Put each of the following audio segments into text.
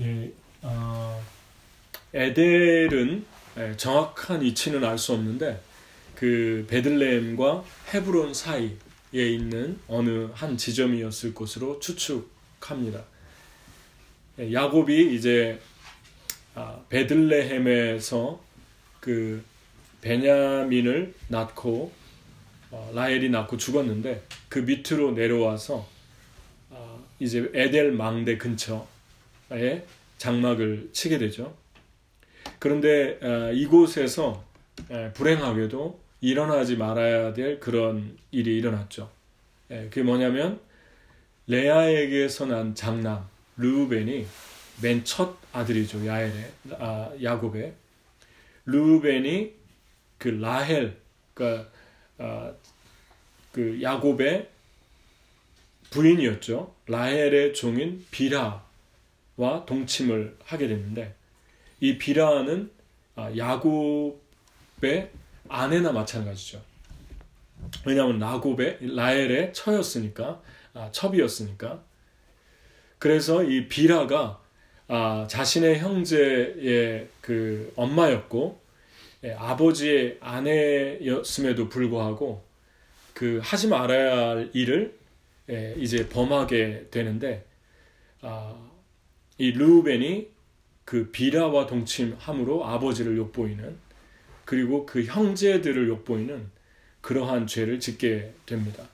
예, 어, 에델은 예, 정확한 위치는 알 수 없는데 그 베들레헴과 헤브론 사이에 있는 어느 한 지점이었을 것으로 추측합니다. 예, 야곱이 이제 아, 베들레헴에서 그 베냐민을 낳고 어, 라헬이 낳고 죽었는데 그 밑으로 내려와서 어, 이제 에델 망대 근처에 장막을 치게 되죠. 그런데 어, 이곳에서 불행하게도 일어나지 말아야 될 그런 일이 일어났죠. 그게 뭐냐면 레아에게서 난 장남 르우벤이 맨 첫 아들이죠 야엘의 아, 야곱의 르우벤이 그 라헬 그러니까 어, 그 야곱의 부인이었죠. 라헬의 종인 비라 와 동침을 하게 됐는데 이 비라는 아, 야곱의 아내나 마찬가지죠. 왜냐하면 라곱의 라헬의 처였으니까 아, 첩이었으니까. 그래서 이 비라가 아, 자신의 형제의 그 엄마였고 예, 아버지의 아내였음에도 불구하고 그 하지 말아야 할 일을 예, 이제 범하게 되는데 아, 이 루벤이 그 비라와 동침함으로 아버지를 욕보이는 그리고 그 형제들을 욕보이는 그러한 죄를 짓게 됩니다.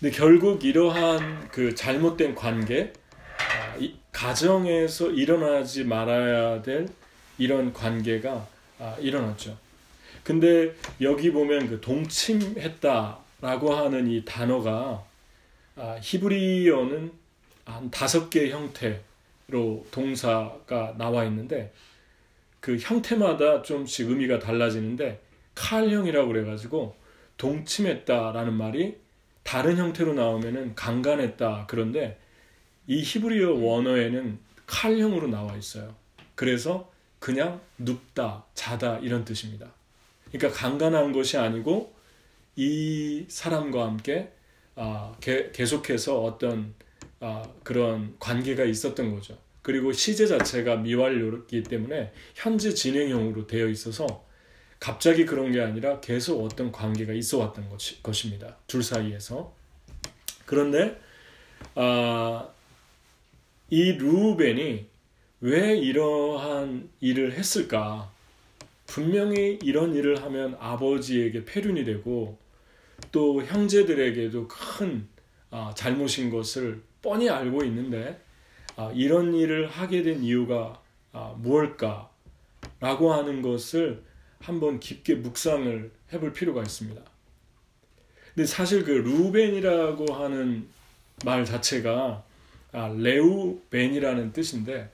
근데 결국 이러한 그 잘못된 관계, 아, 가정에서 일어나지 말아야 될 이런 관계가 아, 일어났죠. 근데 여기 보면 그 동침했다라고 하는 이 단어가 아, 히브리어는 한 다섯 개 형태로 동사가 나와 있는데 그 형태마다 좀씩 의미가 달라지는데 칼형이라고 그래가지고 동침했다라는 말이 다른 형태로 나오면은 강간했다 그런데 이 히브리어 원어에는 칼형으로 나와 있어요. 그래서 그냥 눕다, 자다 이런 뜻입니다. 그러니까 강간한 것이 아니고 이 사람과 함께 아, 게, 계속해서 어떤 아, 그런 관계가 있었던 거죠. 그리고 시제 자체가 미완료이기 때문에 현재 진행형으로 되어 있어서 갑자기 그런 게 아니라 계속 어떤 관계가 있어 왔던 것이, 것입니다. 둘 사이에서. 그런데 아, 이 루벤이 왜 이러한 일을 했을까? 분명히 이런 일을 하면 아버지에게 폐륜이 되고 또 형제들에게도 큰 아, 잘못인 것을 뻔히 알고 있는데 아, 이런 일을 하게 된 이유가 아, 무엇일까? 라고 하는 것을 한번 깊게 묵상을 해볼 필요가 있습니다. 근데 사실 그 루벤이라고 하는 말 자체가 레우벤이라는 뜻인데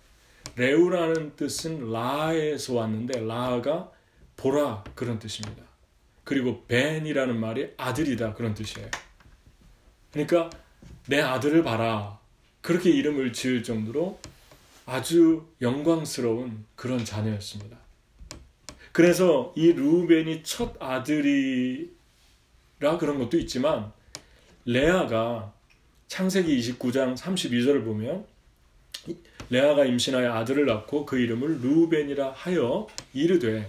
레우라는 뜻은 라에서 왔는데 라가 보라 그런 뜻입니다. 그리고 벤이라는 말이 아들이다 그런 뜻이에요. 그러니까 내 아들을 봐라. 그렇게 이름을 지을 정도로 아주 영광스러운 그런 자녀였습니다. 그래서 이 루벤이 첫 아들이라 그런 것도 있지만 레아가 창세기 29장 32절을 보면 레아가 임신하여 아들을 낳고 그 이름을 루벤이라 하여 이르되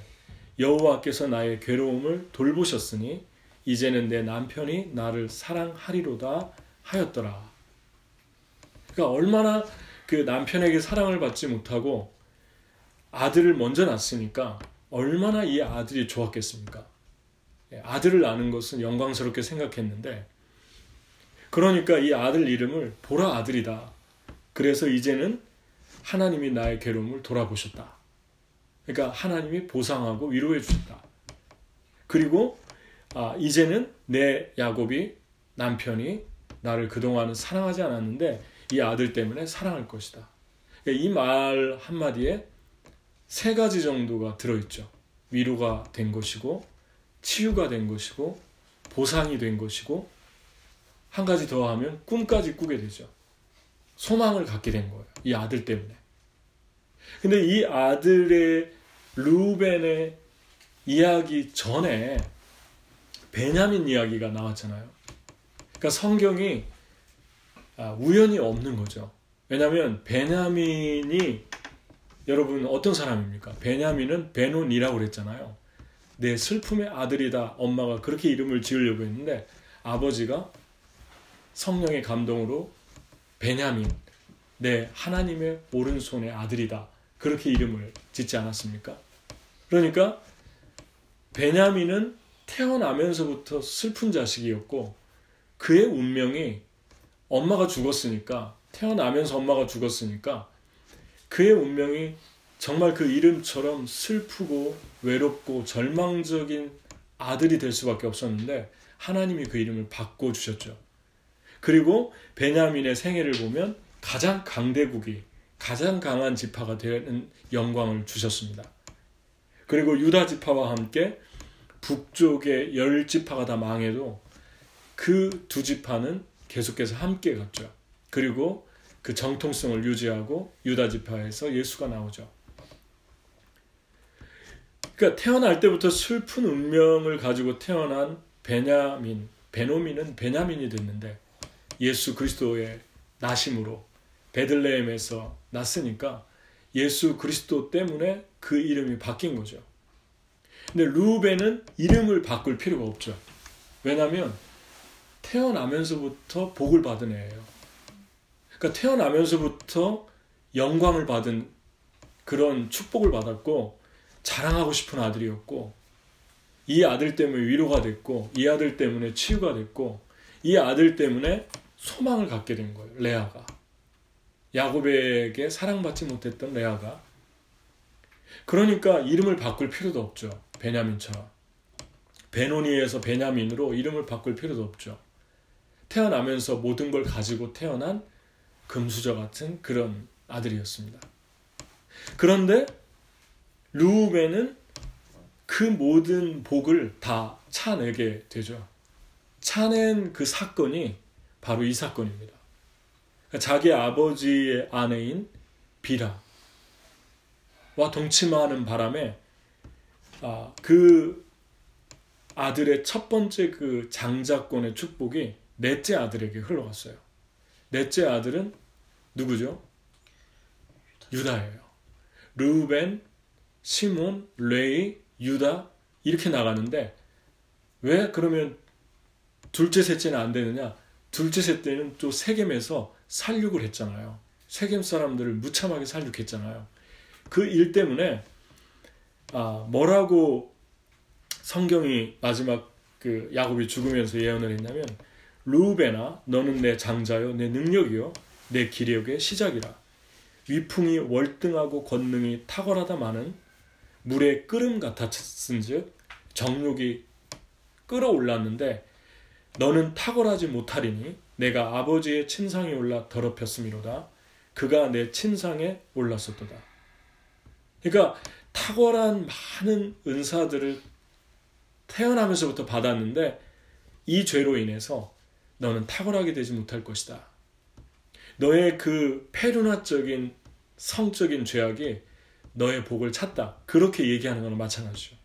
여호와께서 나의 괴로움을 돌보셨으니 이제는 내 남편이 나를 사랑하리로다 하였더라. 그러니까 얼마나 그 남편에게 사랑을 받지 못하고 아들을 먼저 낳았으니까 얼마나 이 아들이 좋았겠습니까? 예, 아들을 낳는 것은 영광스럽게 생각했는데 그러니까 이 아들 이름을 보라 아들이다. 그래서 이제는 하나님이 나의 괴로움을 돌아보셨다. 그러니까 하나님이 보상하고 위로해 주셨다. 그리고 아, 이제는 내 야곱이 남편이 나를 그동안은 사랑하지 않았는데 이 아들 때문에 사랑할 것이다. 그러니까 이말 한마디에 세 가지 정도가 들어있죠. 위로가 된 것이고, 치유가 된 것이고, 보상이 된 것이고, 한 가지 더 하면 꿈까지 꾸게 되죠. 소망을 갖게 된 거예요. 이 아들 때문에. 근데 이 아들의 루벤의 이야기 전에 베냐민 이야기가 나왔잖아요. 그러니까 성경이 아, 우연히 없는 거죠. 왜냐하면 베냐민이 여러분 어떤 사람입니까? 베냐민은 베논이라고 그랬잖아요. 내 슬픔의 아들이다. 엄마가 그렇게 이름을 지으려고 했는데 아버지가 성령의 감동으로 베냐민, 내 하나님의 오른손의 아들이다. 그렇게 이름을 짓지 않았습니까? 그러니까 베냐민은 태어나면서부터 슬픈 자식이었고 그의 운명이 엄마가 죽었으니까 태어나면서 엄마가 죽었으니까 그의 운명이 정말 그 이름처럼 슬프고 외롭고 절망적인 아들이 될 수밖에 없었는데 하나님이 그 이름을 바꿔 주셨죠. 그리고 베냐민의 생애를 보면 가장 강대국이 가장 강한 지파가 되는 영광을 주셨습니다. 그리고 유다 지파와 함께 북쪽의 열 지파가 다 망해도 그 두 지파는 계속해서 함께 갔죠. 그리고 그 정통성을 유지하고 유다 지파에서 예수가 나오죠. 그러니까 태어날 때부터 슬픈 운명을 가지고 태어난 베냐민, 베노민은 베냐민이 됐는데 예수 그리스도의 나심으로 베들레헴에서 났으니까 예수 그리스도 때문에 그 이름이 바뀐 거죠. 근데 루벤은 이름을 바꿀 필요가 없죠. 왜냐하면 태어나면서부터 복을 받은 애예요. 그러니까 태어나면서부터 영광을 받은 그런 축복을 받았고 자랑하고 싶은 아들이었고 이 아들 때문에 위로가 됐고 이 아들 때문에 치유가 됐고 이 아들 때문에 소망을 갖게 된 거예요. 레아가. 야곱에게 사랑받지 못했던 레아가. 그러니까 이름을 바꿀 필요도 없죠. 베냐민처럼. 베노니에서 베냐민으로 이름을 바꿀 필요도 없죠. 태어나면서 모든 걸 가지고 태어난 금수저 같은 그런 아들이었습니다. 그런데 루벤은 그 모든 복을 다 차내게 되죠. 차낸 그 사건이 바로 이 사건입니다. 자기 아버지의 아내인 비라와 동침하는 바람에 아, 그 아들의 첫 번째 그 장자권의 축복이 넷째 아들에게 흘러갔어요. 넷째 아들은 누구죠? 유다예요. 루벤, 시몬, 레이, 유다 이렇게 나가는데 왜 그러면 둘째, 셋째는 안 되느냐? 둘째, 셋째는 또 세겜에서 살육을 했잖아요. 세겜 사람들을 무참하게 살육했잖아요. 그 일 때문에 아, 뭐라고 성경이 마지막 그 야곱이 죽으면서 예언을 했냐면 루베나 너는 내 장자요 내 능력이요 내 기력의 시작이라 위풍이 월등하고 권능이 탁월하다마는 물의 끓음 같았은즉 정욕이 끓어올랐는데 너는 탁월하지 못하리니 내가 아버지의 친상에 올라 더럽혔음이로다. 그가 내 친상에 올랐었도다. 그러니까 탁월한 많은 은사들을 태어나면서부터 받았는데 이 죄로 인해서 너는 탁월하게 되지 못할 것이다. 너의 그 페루나적인 성적인 죄악이 너의 복을 찾다. 그렇게 얘기하는 거는 마찬가지죠.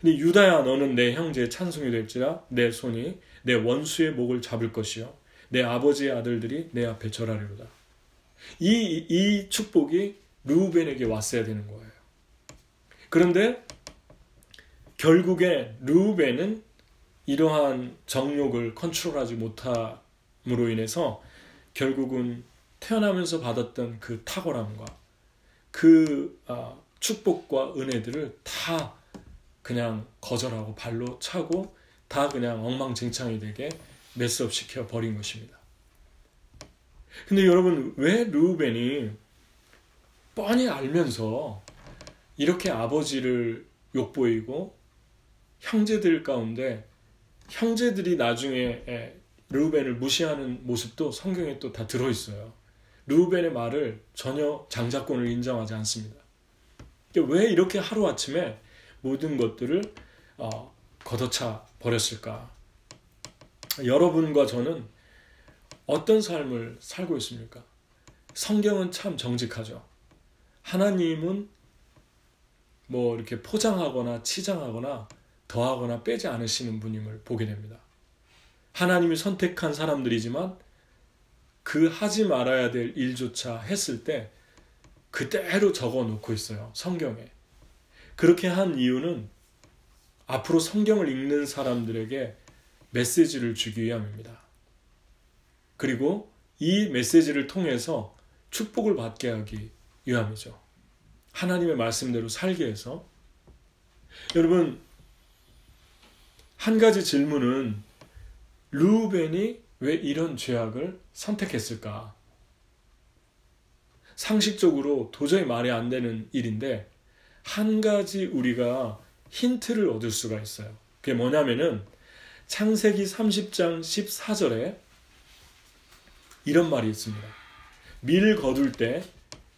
근데 유다야 너는 내 형제의 찬송이 될지라 내 손이 내 원수의 목을 잡을 것이요 내 아버지의 아들들이 내 앞에 절하리로다. 이, 이 축복이 루벤에게 왔어야 되는 거예요. 그런데 결국에 루벤은 이러한 정욕을 컨트롤하지 못함으로 인해서 결국은 태어나면서 받았던 그 탁월함과 그 아, 축복과 은혜들을 다 그냥 거절하고 발로 차고 다 그냥 엉망진창이 되게 메스업 시켜 버린 것입니다. 근데 여러분 왜 루벤이 뻔히 알면서 이렇게 아버지를 욕보이고 형제들 가운데 형제들이 나중에 르우벤을 무시하는 모습도 성경에 또 다 들어 있어요. 르우벤의 말을 전혀 장자권을 인정하지 않습니다. 왜 이렇게 하루 아침에 모든 것들을 어, 걷어차 버렸을까? 여러분과 저는 어떤 삶을 살고 있습니까? 성경은 참 정직하죠. 하나님은 뭐 이렇게 포장하거나 치장하거나 더하거나 빼지 않으시는 분임을 보게 됩니다. 하나님이 선택한 사람들이지만 그 하지 말아야 될 일조차 했을 때 그대로 적어 놓고 있어요. 성경에. 그렇게 한 이유는 앞으로 성경을 읽는 사람들에게 메시지를 주기 위함입니다. 그리고 이 메시지를 통해서 축복을 받게 하기 위함이죠. 하나님의 말씀대로 살게 해서 여러분 한 가지 질문은 루벤이 왜 이런 죄악을 선택했을까? 상식적으로 도저히 말이 안 되는 일인데 한 가지 우리가 힌트를 얻을 수가 있어요. 그게 뭐냐면은 창세기 30장 14절에 이런 말이 있습니다. 밀 거둘 때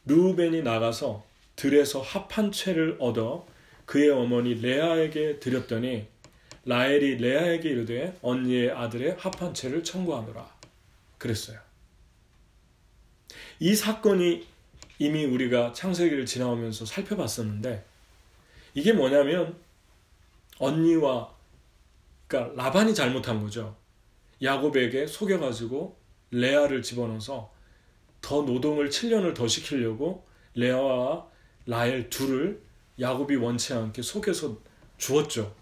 루벤이 나가서 들에서 합한 채를 얻어 그의 어머니 레아에게 드렸더니 라엘이 레아에게 이르되 언니의 아들의 합한 채를 청구하노라. 그랬어요. 이 사건이 이미 우리가 창세기를 지나오면서 살펴봤었는데 이게 뭐냐면 언니와 그러니까 라반이 잘못한 거죠. 야곱에게 속여가지고 레아를 집어넣어서 더 노동을 7년을 더 시키려고 레아와 라엘 둘을 야곱이 원치 않게 속여서 주었죠.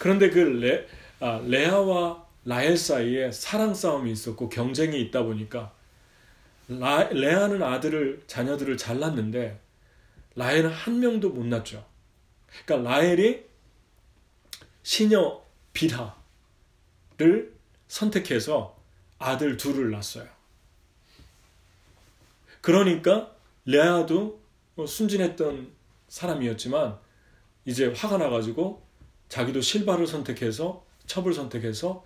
그런데 그 레, 아, 레아와 라헬 사이에 사랑 싸움이 있었고 경쟁이 있다 보니까 라, 레아는 아들을 자녀들을 잘 낳는데 라헬은 한 명도 못 낳죠. 그러니까 라헬이 시녀 비라를 선택해서 아들 둘을 낳았어요. 그러니까 레아도 뭐 순진했던 사람이었지만 이제 화가 나가지고 자기도 실바를 선택해서 첩을 선택해서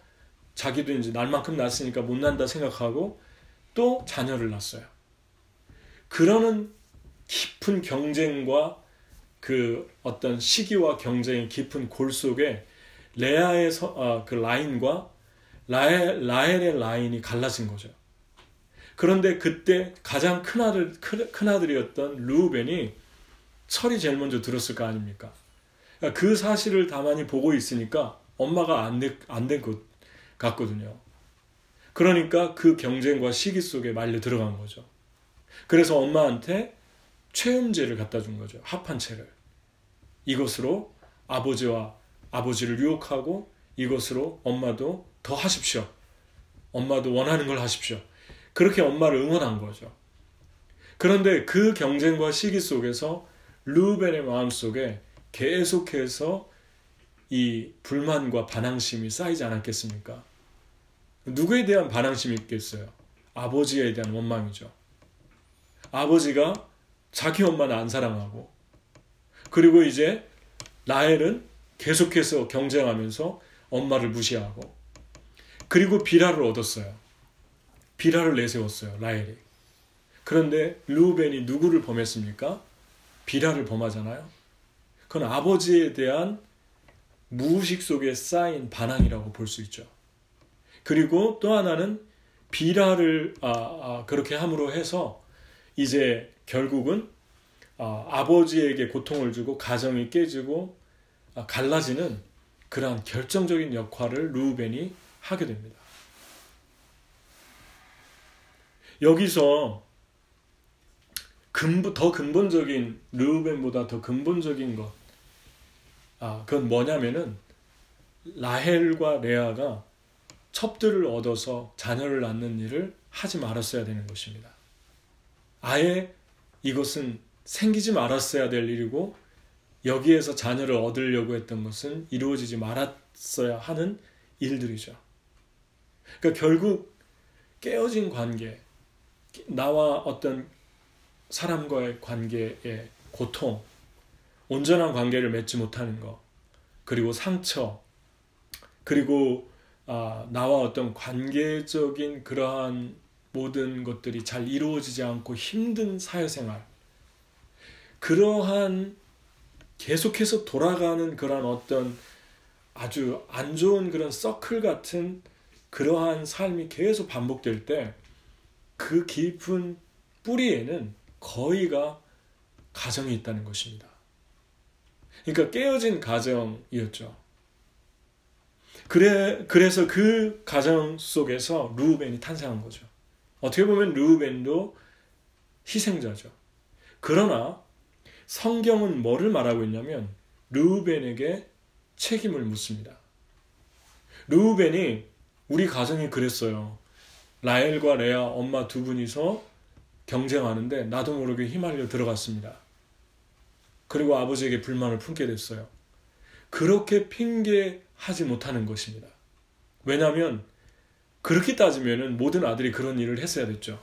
자기도 이제 날만큼 낳았으니까 못 난다 생각하고 또 자녀를 낳았어요. 그러는 깊은 경쟁과 그 어떤 시기와 경쟁의 깊은 골 속에 레아의 서, 아, 그 라인과 라엘, 라엘의 라인이 갈라진 거죠. 그런데 그때 가장 큰 아들 큰 아들이었던 루벤이 철이 제일 먼저 들었을 거 아닙니까? 그러니까 그 사실을 다만이 보고 있으니까 엄마가 안된 것 같거든요. 그러니까 그 경쟁과 시기 속에 말려 들어간 거죠. 그래서 엄마한테 최음제를 갖다 준 거죠. 합한 채를. 이것으로 아버지와 아버지를 유혹하고 이것으로 엄마도 더 하십시오. 엄마도 원하는 걸 하십시오. 그렇게 엄마를 응원한 거죠. 그런데 그 경쟁과 시기 속에서 루벤의 마음속에 계속해서 이 불만과 반항심이 쌓이지 않았겠습니까? 누구에 대한 반항심이 있겠어요? 아버지에 대한 원망이죠. 아버지가 자기 엄마는 안 사랑하고 그리고 이제 라헬은 계속해서 경쟁하면서 엄마를 무시하고 그리고 비라를 얻었어요. 비라를 내세웠어요. 라헬이. 그런데 루벤이 누구를 범했습니까? 비라를 범하잖아요. 그건 아버지에 대한 무의식 속에 쌓인 반항이라고 볼 수 있죠. 그리고 또 하나는 비라를 아, 아, 그렇게 함으로 해서 이제 결국은 아, 버지에게 고통을 주고 가정이 깨지고 아, 갈라지는 그러한 결정적인 역할을 루벤이 하게 됩니다. 여기서 근본, 더 근본적인 르우벤보다 더 근본적인 것, 아 그건 뭐냐면은 라헬과 레아가 첩들을 얻어서 자녀를 낳는 일을 하지 말았어야 되는 것입니다. 아예 이것은 생기지 말았어야 될 일이고 여기에서 자녀를 얻으려고 했던 것은 이루어지지 말았어야 하는 일들이죠. 그러니까 결국 깨어진 관계, 나와 어떤 사람과의 관계의 고통, 온전한 관계를 맺지 못하는 것, 그리고 상처, 그리고 아, 나와 어떤 관계적인 그러한 모든 것들이 잘 이루어지지 않고 힘든 사회생활, 그러한 계속해서 돌아가는 그런 어떤 아주 안 좋은 그런 서클 같은 그러한 삶이 계속 반복될 때 그 깊은 뿌리에는 거의가 가정이 있다는 것입니다. 그러니까 깨어진 가정이었죠. 그래, 그래서 그 가정 속에서 루벤이 탄생한 거죠. 어떻게 보면 르우벤도 희생자죠. 그러나 성경은 뭐를 말하고 있냐면 르우벤에게 책임을 묻습니다. 르우벤이 우리 가정이 그랬어요. 라엘과 레아 엄마 두 분이서 경쟁하는데 나도 모르게 휘말려 들어갔습니다. 그리고 아버지에게 불만을 품게 됐어요. 그렇게 핑계하지 못하는 것입니다. 왜냐하면 그렇게 따지면 모든 아들이 그런 일을 했어야 됐죠.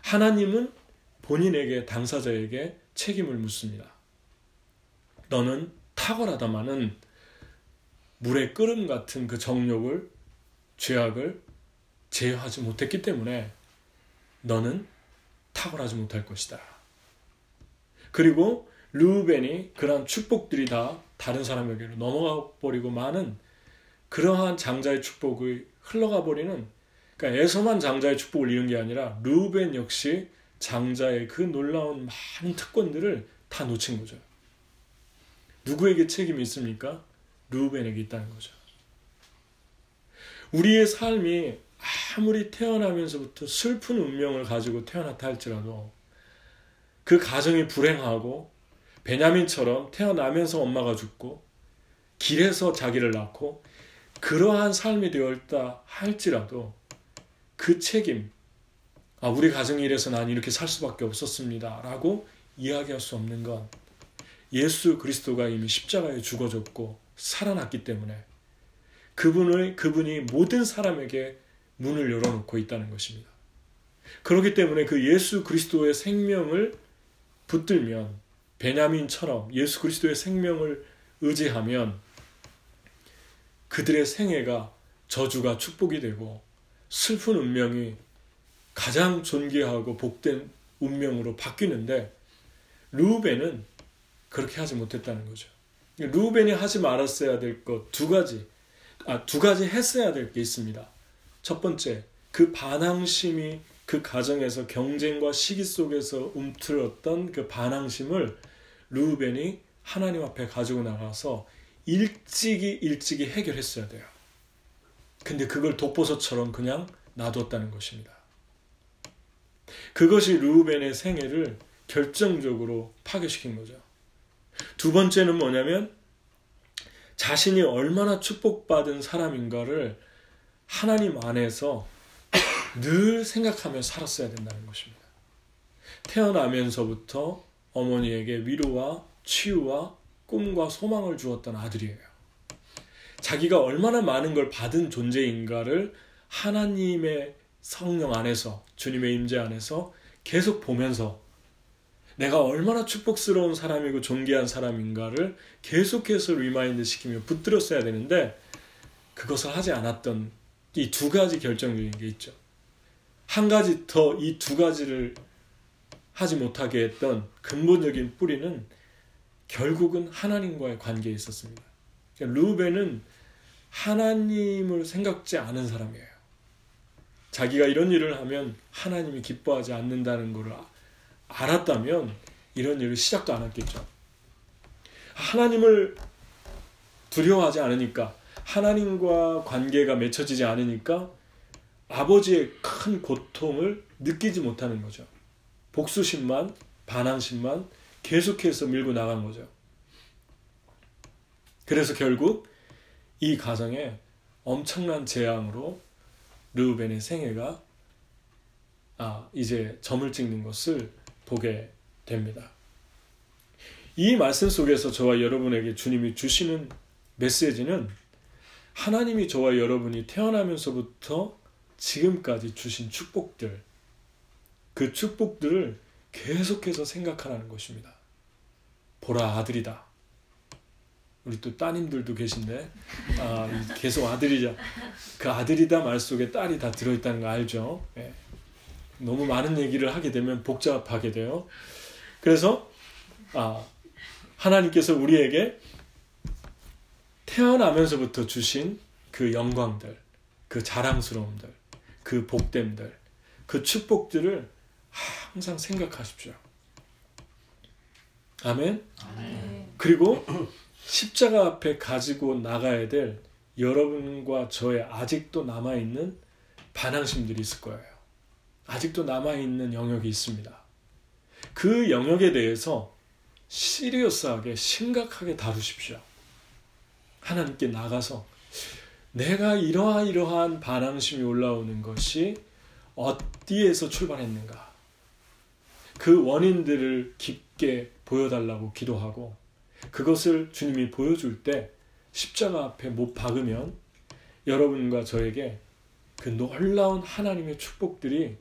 하나님은 본인에게 당사자에게 책임을 묻습니다. 너는 탁월하다마는 물의 끓음 같은 그 정욕을 죄악을 제어하지 못했기 때문에 너는 탁월하지 못할 것이다. 그리고 르우벤이 그러한 축복들이 다 다른 사람에게로 넘어가 버리고 많은 그러한 장자의 축복이 흘러가 버리는 그러니까 에서만 장자의 축복을 잃은 게 아니라 르우벤 역시 장자의 그 놀라운 많은 특권들을 다 놓친 거죠. 누구에게 책임이 있습니까? 르우벤에게 있다는 거죠. 우리의 삶이 아무리 태어나면서부터 슬픈 운명을 가지고 태어났다 할지라도 그 가정이 불행하고 베냐민처럼 태어나면서 엄마가 죽고 길에서 자기를 낳고 그러한 삶이 되었다 할지라도 그 책임, 아, 우리 가정이 이래서 난 이렇게 살 수밖에 없었습니다. 라고 이야기할 수 없는 건 예수 그리스도가 이미 십자가에 죽어졌고 살아났기 때문에 그분을, 그분이 모든 사람에게 문을 열어놓고 있다는 것입니다. 그렇기 때문에 그 예수 그리스도의 생명을 붙들면 베냐민처럼 예수 그리스도의 생명을 의지하면 그들의 생애가 저주가 축복이 되고 슬픈 운명이 가장 존귀하고 복된 운명으로 바뀌는데 루벤은 그렇게 하지 못했다는 거죠. 루벤이 하지 말았어야 될 것 두 가지, 아, 두 가지 했어야 될 게 있습니다. 첫 번째, 그 반항심이 그 가정에서 경쟁과 시기 속에서 움트렸던 그 반항심을 루벤이 하나님 앞에 가지고 나가서 일찍이 일찍이 해결했어야 돼요. 근데 그걸 독보서처럼 그냥 놔뒀다는 것입니다. 그것이 루벤의 생애를 결정적으로 파괴시킨 거죠. 두 번째는 뭐냐면 자신이 얼마나 축복받은 사람인가를 하나님 안에서 늘 생각하며 살았어야 된다는 것입니다. 태어나면서부터 어머니에게 위로와 치유와 꿈과 소망을 주었던 아들이에요. 자기가 얼마나 많은 걸 받은 존재인가를 하나님의 성령 안에서 주님의 임재 안에서 계속 보면서 내가 얼마나 축복스러운 사람이고 존귀한 사람인가를 계속해서 remind 시키며 붙들었어야 되는데 그것을 하지 않았던 이 두 가지 결정적인 게 있죠. 한 가지 더 이 두 가지를 하지 못하게 했던 근본적인 뿌리는 결국은 하나님과의 관계에 있었습니다. 그러니까 루벤은 하나님을 생각지 않은 사람이에요. 자기가 이런 일을 하면 하나님이 기뻐하지 않는다는 것을 알았다면 이런 일을 시작도 안 했겠죠. 하나님을 두려워하지 않으니까 하나님과 관계가 맺혀지지 않으니까 아버지의 큰 고통을 느끼지 못하는 거죠. 복수심만, 반항심만 계속해서 밀고 나간 거죠. 그래서 결국 이 가정에 엄청난 재앙으로 르우벤의 생애가 아, 이제 점을 찍는 것을 보게 됩니다. 이 말씀 속에서 저와 여러분에게 주님이 주시는 메시지는 하나님이 저와 여러분이 태어나면서부터 지금까지 주신 축복들, 그 축복들을 계속해서 생각하라는 것입니다. 보라 아들이다. 우리 또 따님들도 계신데 아, 계속 아들이자 그 아들이다 말 속에 딸이 다 들어있다는 거 알죠? 네. 너무 많은 얘기를 하게 되면 복잡하게 돼요. 그래서 아, 하나님께서 우리에게 태어나면서부터 주신 그 영광들, 그 자랑스러움들, 그 복됨들, 그 축복들을 항상 생각하십시오. 아멘. 아멘. 그리고 십자가 앞에 가지고 나가야 될 여러분과 저의 아직도 남아 있는 반항심들이 있을 거예요. 아직도 남아 있는 영역이 있습니다. 그 영역에 대해서 시리어스하게 심각하게 다루십시오. 하나님께 나가서 내가 이러하이러한 반항심이 올라오는 것이 어디에서 출발했는가? 그 원인들을 깊게 보여달라고 기도하고 그것을 주님이 보여줄 때 십자가 앞에 못 박으면 여러분과 저에게 그 놀라운 하나님의 축복들이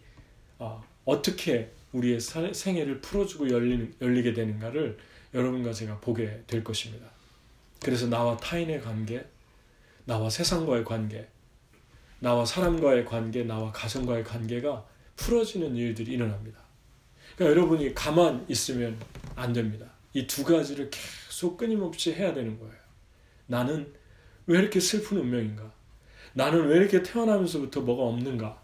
어, 어떻게 우리의 생애를 풀어주고 열리게 되는가를 여러분과 제가 보게 될 것입니다. 그래서 나와 타인의 관계, 나와 세상과의 관계, 나와 사람과의 관계, 나와 가정과의 관계가 풀어지는 일들이 일어납니다. 그러니까 여러분이 가만 있으면 안 됩니다. 이 두 가지를 계속 끊임없이 해야 되는 거예요. 나는 왜 이렇게 슬픈 운명인가? 나는 왜 이렇게 태어나면서부터 뭐가 없는가?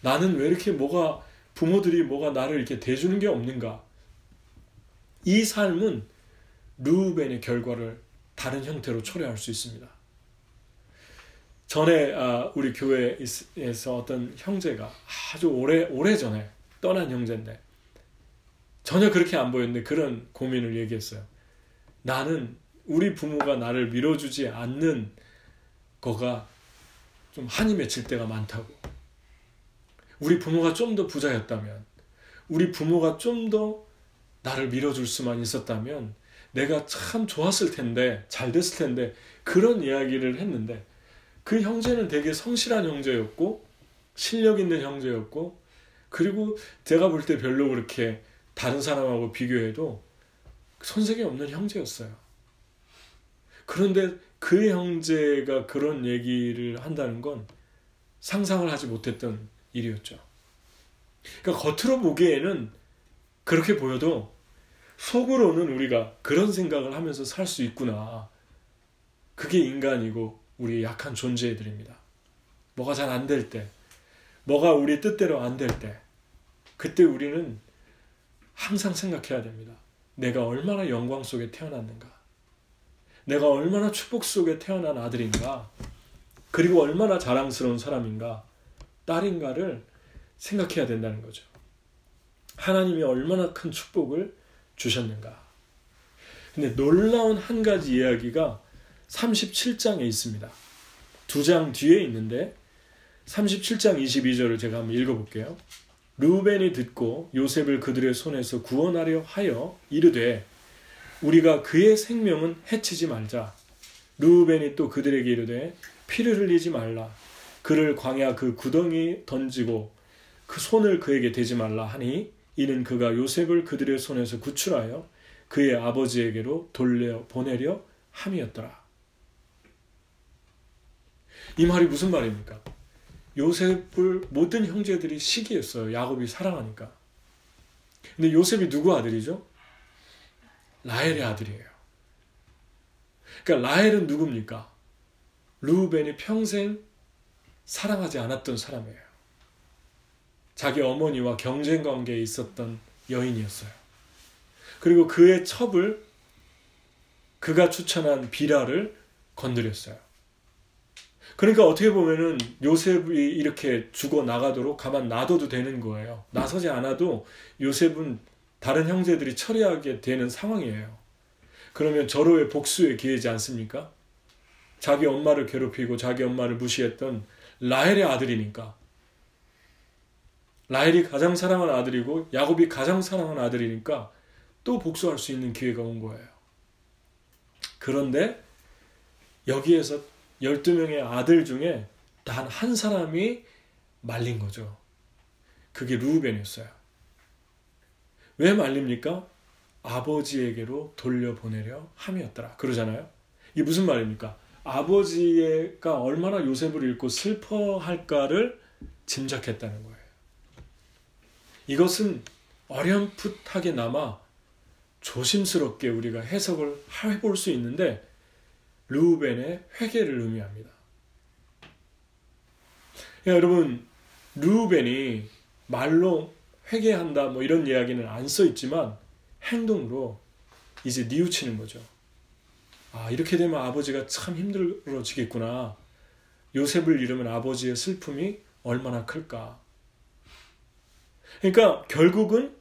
나는 왜 이렇게 뭐가 부모들이 뭐가 나를 이렇게 대주는 게 없는가? 이 삶은 루벤의 결과를 다른 형태로 초래할 수 있습니다. 전에 아, 우리 교회에서 어떤 형제가 아주 오래 오래 전에 떠난 형제인데 전혀 그렇게 안 보였는데 그런 고민을 얘기했어요. 나는 우리 부모가 나를 밀어주지 않는 거가 좀 한이 맺힐 때가 많다고. 우리 부모가 좀 더 부자였다면, 우리 부모가 좀 더 나를 밀어줄 수만 있었다면, 내가 참 좋았을 텐데, 잘 됐을 텐데, 그런 이야기를 했는데, 그 형제는 되게 성실한 형제였고, 실력 있는 형제였고, 그리고 제가 볼 때 별로 그렇게 다른 사람하고 비교해도 손색이 없는 형제였어요. 그런데 그 형제가 그런 얘기를 한다는 건 상상을 하지 못했던 일이었죠. 그러니까 겉으로 보기에는 그렇게 보여도 속으로는 우리가 그런 생각을 하면서 살 수 있구나. 그게 인간이고 우리 약한 존재들입니다. 뭐가 잘 안 될 때, 뭐가 우리 뜻대로 안 될 때, 그때 우리는 항상 생각해야 됩니다. 내가 얼마나 영광 속에 태어났는가. 내가 얼마나 축복 속에 태어난 아들인가. 그리고 얼마나 자랑스러운 사람인가. 딸인가를 생각해야 된다는 거죠. 하나님이 얼마나 큰 축복을 주셨는가. 근데 놀라운 한 가지 이야기가 37장에 있습니다. 두 장 뒤에 있는데 37장 22절을 제가 한번 읽어볼게요. 루벤이 듣고 요셉을 그들의 손에서 구원하려 하여 이르되 우리가 그의 생명은 해치지 말자. 루벤이 또 그들에게 이르되 피를 흘리지 말라. 그를 광야 그 구덩이 던지고 그 손을 그에게 대지 말라 하니 이는 그가 요셉을 그들의 손에서 구출하여 그의 아버지에게로 돌려 보내려 함이었더라. 이 말이 무슨 말입니까? 요셉을 모든 형제들이 시기했어요. 야곱이 사랑하니까. 근데 요셉이 누구 아들이죠? 라헬의 아들이에요. 그러니까 라헬은 누굽니까? 루벤이 평생 사랑하지 않았던 사람이에요. 자기 어머니와 경쟁 관계에 있었던 여인이었어요. 그리고 그의 첩을 그가 추천한 비라를 건드렸어요. 그러니까 어떻게 보면은 요셉이 이렇게 죽어 나가도록 가만 놔둬도 되는 거예요. 나서지 않아도 요셉은 다른 형제들이 처리하게 되는 상황이에요. 그러면 저로의 복수의 기회지 않습니까? 자기 엄마를 괴롭히고 자기 엄마를 무시했던 라헬의 아들이니까. 라헬이 가장 사랑하는 아들이고 야곱이 가장 사랑하는 아들이니까 또 복수할 수 있는 기회가 온 거예요. 그런데 여기에서 12명의 아들 중에 단 한 사람이 말린 거죠. 그게 루벤이었어요. 왜 말립니까? 아버지에게로 돌려보내려 함이었더라. 그러잖아요. 이게 무슨 말입니까? 아버지가 얼마나 요셉을 잃고 슬퍼할까를 짐작했다는 거예요. 이것은 어렴풋하게나마 조심스럽게 우리가 해석을 해볼 수 있는데 르우벤의 회개를 의미합니다. 여러분 르우벤이 말로 회개한다 뭐 이런 이야기는 안 써 있지만 행동으로 이제 뉘우치는 거죠. 아 이렇게 되면 아버지가 참 힘들어지겠구나. 요셉을 잃으면 아버지의 슬픔이 얼마나 클까. 그러니까 결국은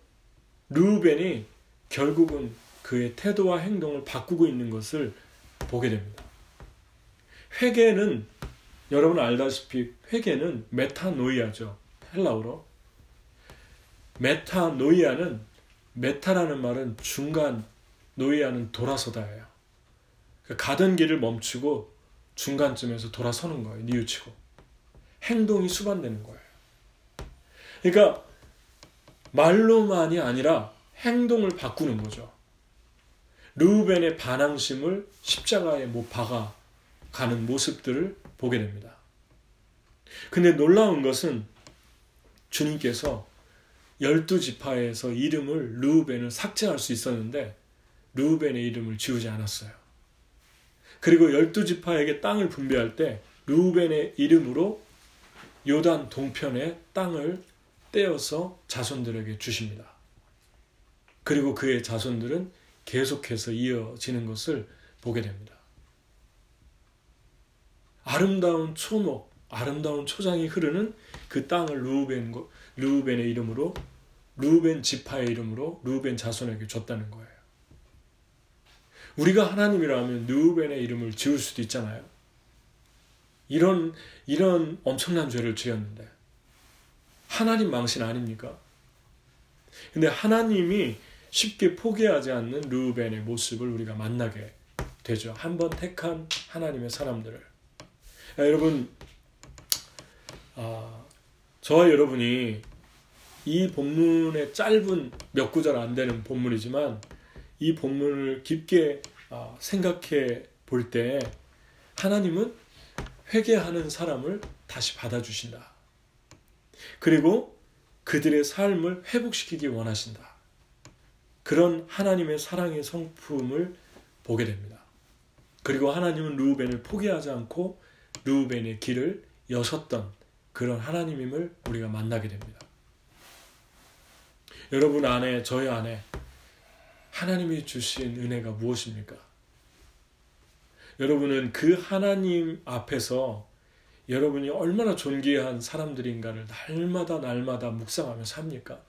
루벤이 결국은 그의 태도와 행동을 바꾸고 있는 것을 보게 됩니다. 회개는 여러분 알다시피 회개는 μετάνοια죠. 헬라어로. μετάνοια는 μετά라는 말은 중간 νοια는 돌아서다예요. 그러니까 가던 길을 멈추고 중간쯤에서 돌아서는 거예요. 뉘우치고. 행동이 수반되는 거예요. 그러니까 말로만이 아니라 행동을 바꾸는 거죠. 르우벤의 반항심을 십자가에 못 박아 가는 모습들을 보게 됩니다. 근데 놀라운 것은 주님께서 열두 지파에서 이름을 르우벤을 삭제할 수 있었는데 르우벤의 이름을 지우지 않았어요. 그리고 열두 지파에게 땅을 분배할 때 르우벤의 이름으로 요단 동편의 땅을 떼어서 자손들에게 주십니다. 그리고 그의 자손들은 계속해서 이어지는 것을 보게 됩니다. 아름다운 초목, 아름다운 초장이 흐르는 그 땅을 루벤, 루벤의 이름으로, 루벤 지파의 이름으로 루벤 자손에게 줬다는 거예요. 우리가 하나님이라면 루벤의 이름을 지울 수도 있잖아요. 이런, 이런 엄청난 죄를 지었는데. 하나님 망신 아닙니까? 근데 하나님이 쉽게 포기하지 않는 루벤의 모습을 우리가 만나게 되죠. 한번 택한 하나님의 사람들을. 아, 여러분, 아, 저와 여러분이 이 본문의 짧은 몇 구절 안 되는 본문이지만 이 본문을 깊게 아, 생각해 볼 때 하나님은 회개하는 사람을 다시 받아주신다. 그리고 그들의 삶을 회복시키기 원하신다. 그런 하나님의 사랑의 성품을 보게 됩니다. 그리고 하나님은 루벤을 포기하지 않고 루벤의 길을 여섰던 그런 하나님임을 우리가 만나게 됩니다. 여러분 안에 저희 안에 하나님이 주신 은혜가 무엇입니까? 여러분은 그 하나님 앞에서 여러분이 얼마나 존귀한 사람들인가를 날마다 날마다 묵상하며 삽니까?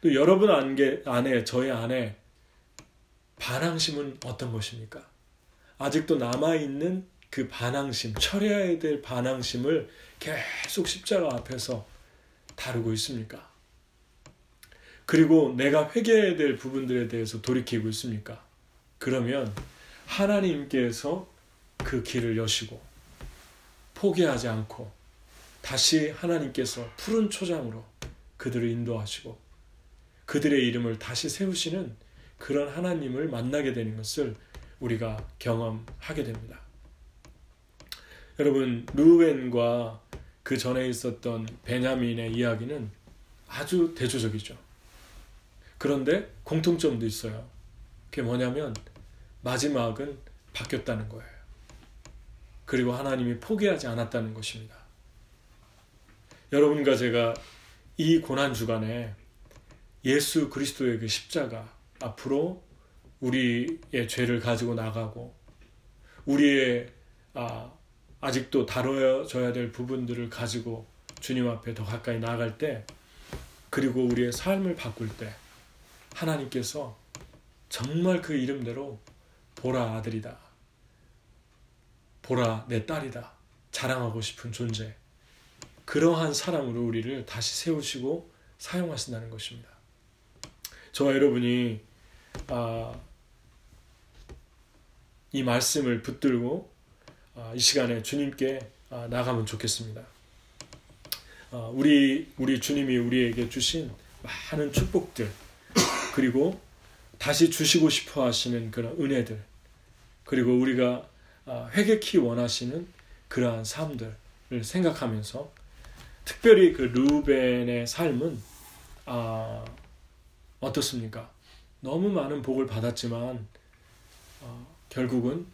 또 여러분 안에, 저희 안에 반항심은 어떤 것입니까? 아직도 남아있는 그 반항심, 철회해야 될 반항심을 계속 십자가 앞에서 다루고 있습니까? 그리고 내가 회개해야 될 부분들에 대해서 돌이키고 있습니까? 그러면 하나님께서 그 길을 여시고 포기하지 않고 다시 하나님께서 푸른 초장으로 그들을 인도하시고 그들의 이름을 다시 세우시는 그런 하나님을 만나게 되는 것을 우리가 경험하게 됩니다. 여러분 루벤과 그 전에 있었던 베냐민의 이야기는 아주 대조적이죠. 그런데 공통점도 있어요. 그게 뭐냐면 마지막은 바뀌었다는 거예요. 그리고 하나님이 포기하지 않았다는 것입니다. 여러분과 제가 이 고난 주간에 예수 그리스도의 그 십자가 앞으로 우리의 죄를 가지고 나가고 우리의 아, 아직도 다뤄져야 될 부분들을 가지고 주님 앞에 더 가까이 나아갈 때 그리고 우리의 삶을 바꿀 때 하나님께서 정말 그 이름대로 보라 아들이다. 보라 내 딸이다. 자랑하고 싶은 존재. 그러한 사람으로 우리를 다시 세우시고 사용하신다는 것입니다. 저와 여러분이 아, 이 말씀을 붙들고 아, 이 시간에 주님께 아, 나가면 좋겠습니다. 아, 우리 우리 주님이 우리에게 주신 많은 축복들 그리고 다시 주시고 싶어 하시는 그런 은혜들 그리고 우리가 아, 회개키 원하시는 그러한 삶들을 생각하면서 특별히 그 루벤의 삶은 아, 어떻습니까? 너무 많은 복을 받았지만 어, 결국은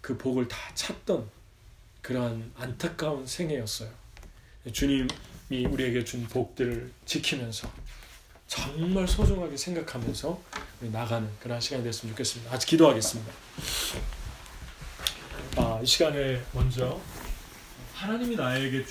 그 복을 다 찾던 그러한 안타까운 생애였어요. 주님이 우리에게 준 복들을 지키면서 정말 소중하게 생각하면서 나가는 그런 시간이 됐으면 좋겠습니다. 아직 기도하겠습니다. 아, 이 시간에 먼저 하나님이 나에게